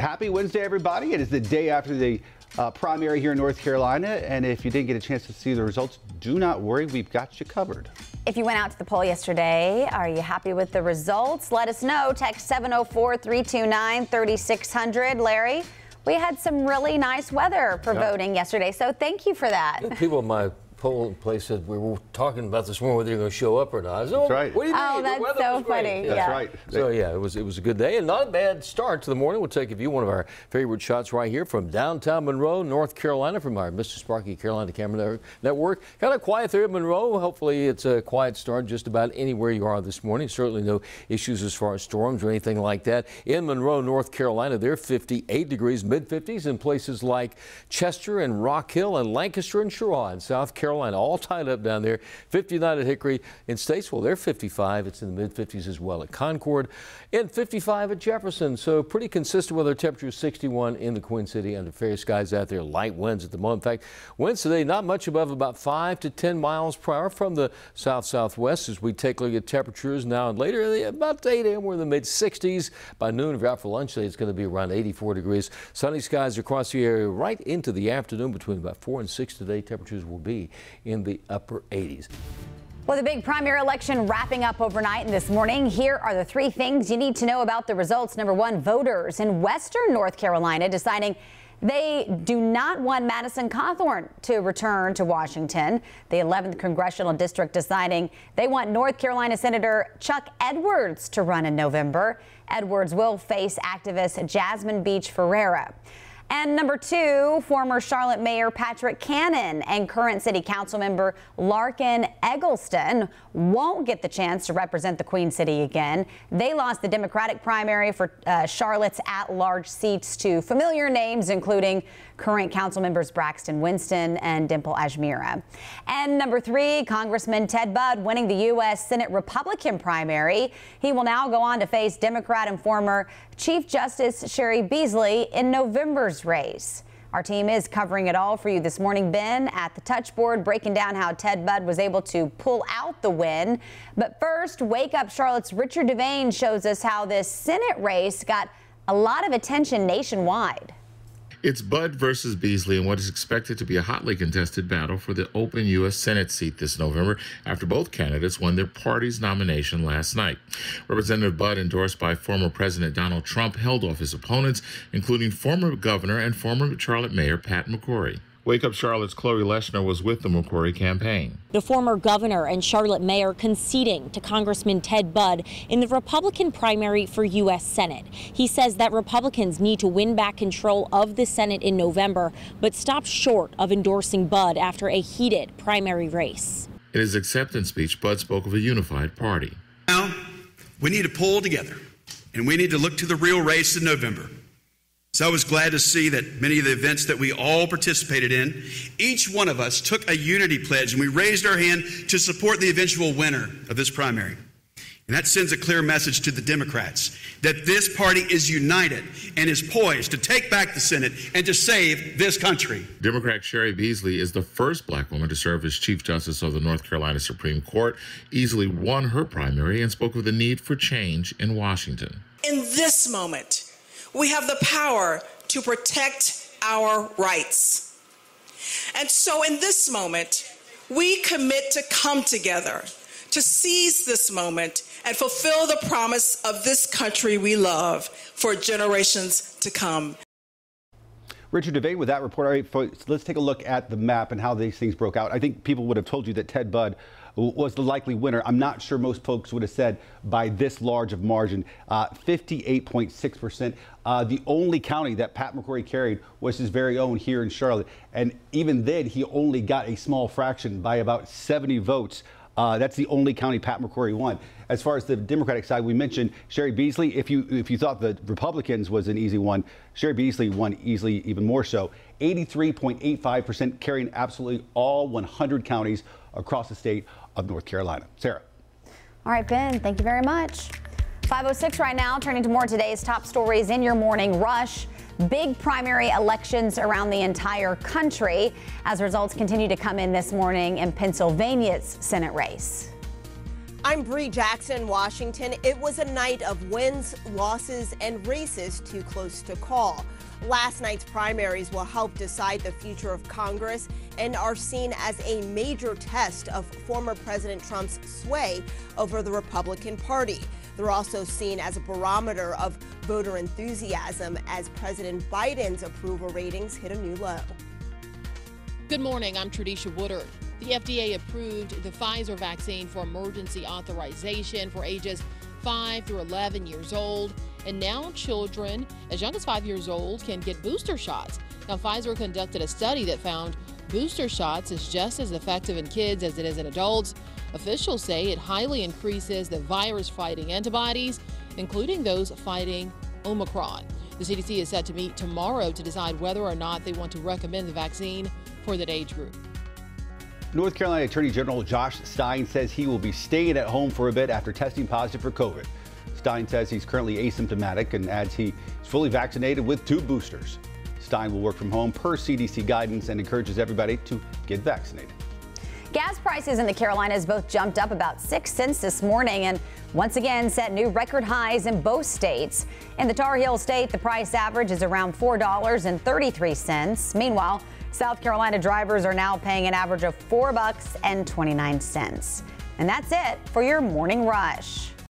Happy Wednesday, everybody. It is the day after the uh, primary here in North Carolina. And if you didn't get a chance to see the results, do not worry, we've got you covered. If you went out to the poll yesterday, are you happy with the results? Let us know. Text 704 329 3600. Larry, we had some really nice weather for voting yesterday, so thank you for that. People in my polling place said we were talking about this morning whether you're going to show up or not. Said, That's oh, right. What do you oh, mean? Oh, that's so funny. Yeah. That's right. So yeah, it was it was a good day and not a bad start to the morning. We'll take a view one of our favorite shots right here from downtown Monroe, North Carolina, from our Mr. Sparky Carolina Camera Network. Kind of quiet there at Monroe. Hopefully it's a quiet start just about anywhere you are this morning. Certainly no issues as far as storms or anything like that. In Monroe, North Carolina, they're 58 degrees, mid 50s in places like Chester and Rock Hill and Lancaster and Cheraw in South Carolina, all tied up down there. 59 at Hickory in Statesville, they're 55. It's in the mid 50s as well at Concord and 55 at Jefferson. So pretty consistent weather temperatures 61 in the Queen City under fair skies out there. Light winds at the moment. In fact, winds today not much above about 5 to 10 miles per hour from the south southwest as we take a look at temperatures now and later. About 8 a.m. we're in the mid 60s. By noon, if you're out for lunch today, it's going to be around 84 degrees. Sunny skies across the area right into the afternoon between about 4 and 6 today. Temperatures will be in the upper 80s. Well, the big primary election wrapping up overnight and this morning. Here are the three things you need to know about the results. Number one, voters in Western North Carolina deciding they do not want Madison Cawthorn to return to Washington. The 11th congressional district deciding they want North Carolina Senator Chuck Edwards to run in November. Edwards will face activist Jasmine Beach Ferrara. And number two, former Charlotte Mayor Patrick Cannon and current city council member Larken Egleston won't get the chance to represent the Queen City again. They lost the Democratic primary for uh, Charlotte's at large seats to familiar names, including current council members Braxton Winston and Dimple Ajmera. And number three, Congressman Ted Budd winning the U.S. Senate Republican primary. He will now go on to face Democrat and former Chief Justice Cheri Beasley in November's race. Our team is covering it all for you this morning. Ben at the touchboard breaking down how Ted Budd was able to pull out the win. But first, Wake Up Charlotte's Richard Devane shows us how this Senate race got a lot of attention nationwide. It's Budd versus Beasley in what is expected to be a hotly contested battle for the open U.S. Senate seat this November after both candidates won their party's nomination last night. Representative Budd, endorsed by former President Donald Trump, held off his opponents, including former governor and former Charlotte Mayor Pat McCrory. Wake Up Charlotte's Chloe Leshner was with the McCrory campaign. The former governor and Charlotte mayor conceding to Congressman Ted Budd in the Republican primary for U.S. Senate. He says that Republicans need to win back control of the Senate in November, but stopped short of endorsing Budd after a heated primary race. In his acceptance speech, Budd spoke of a unified party. Now, we need to pull together and we need to look to the real race in November. So I was glad to see that many of the events that we all participated in, each one of us took a unity pledge and we raised our hand to support the eventual winner of this primary. And that sends a clear message to the Democrats that this party is united and is poised to take back the Senate and to save this country. Democrat Cheri Beasley is the first black woman to serve as Chief Justice of the North Carolina Supreme Court, easily won her primary, and spoke of the need for change in Washington. In this moment, we have the power to protect our rights. And so, in this moment, we commit to come together, to seize this moment, and fulfill the promise of this country we love for generations to come. Richard Devane with that report. All right, folks, let's take a look at the map and how these things broke out. I think people would have told you that Ted Budd was the likely winner. I'm not sure most folks would have said by this large of margin, uh, 58.6%. Uh, the only county that Pat McCrory carried was his very own here in Charlotte. And even then, he only got a small fraction by about 70 votes. Uh, that's the only county Pat McCrory won. As far as the Democratic side, we mentioned Cheri Beasley. If you if you thought the Republicans was an easy one, Cheri Beasley won easily, even more so. 83.85% carrying absolutely all 100 counties across the state of North Carolina. Sarah. All right, Ben, thank you very much. 506 right now, turning to more today's top stories in your morning rush. Big primary elections around the entire country as results continue to come in this morning in Pennsylvania's Senate race. I'm Bree Jackson, Washington. It was a night of wins, losses, and races too close to call. Last night's primaries will help decide the future of Congress and are seen as a major test of former President Trump's sway over the Republican Party. They're also seen as a barometer of voter enthusiasm as President Biden's approval ratings hit a new low. Good morning. I'm Tradisha Woodard. The FDA approved the Pfizer vaccine for emergency authorization for ages 5 through 11 years old. And now children as young as 5 years old can get booster shots. Now, Pfizer conducted a study that found booster shots is just as effective in kids as it is in adults. Officials say it highly increases the virus fighting antibodies, including those fighting Omicron. The CDC is set to meet tomorrow to decide whether or not they want to recommend the vaccine for that age group. North Carolina Attorney General Josh Stein says he will be staying at home for a bit after testing positive for COVID. Stein says he's currently asymptomatic and adds he is fully vaccinated with two boosters. Stein will work from home per CDC guidance and encourages everybody to get vaccinated. Gas prices in the Carolinas both jumped up about 6 cents this morning and once again set new record highs in both states. In the Tar Heel state, the price average is around $4.33. Meanwhile, South Carolina drivers are now paying an average of 4 bucks and 29 cents. And that's it for your morning rush.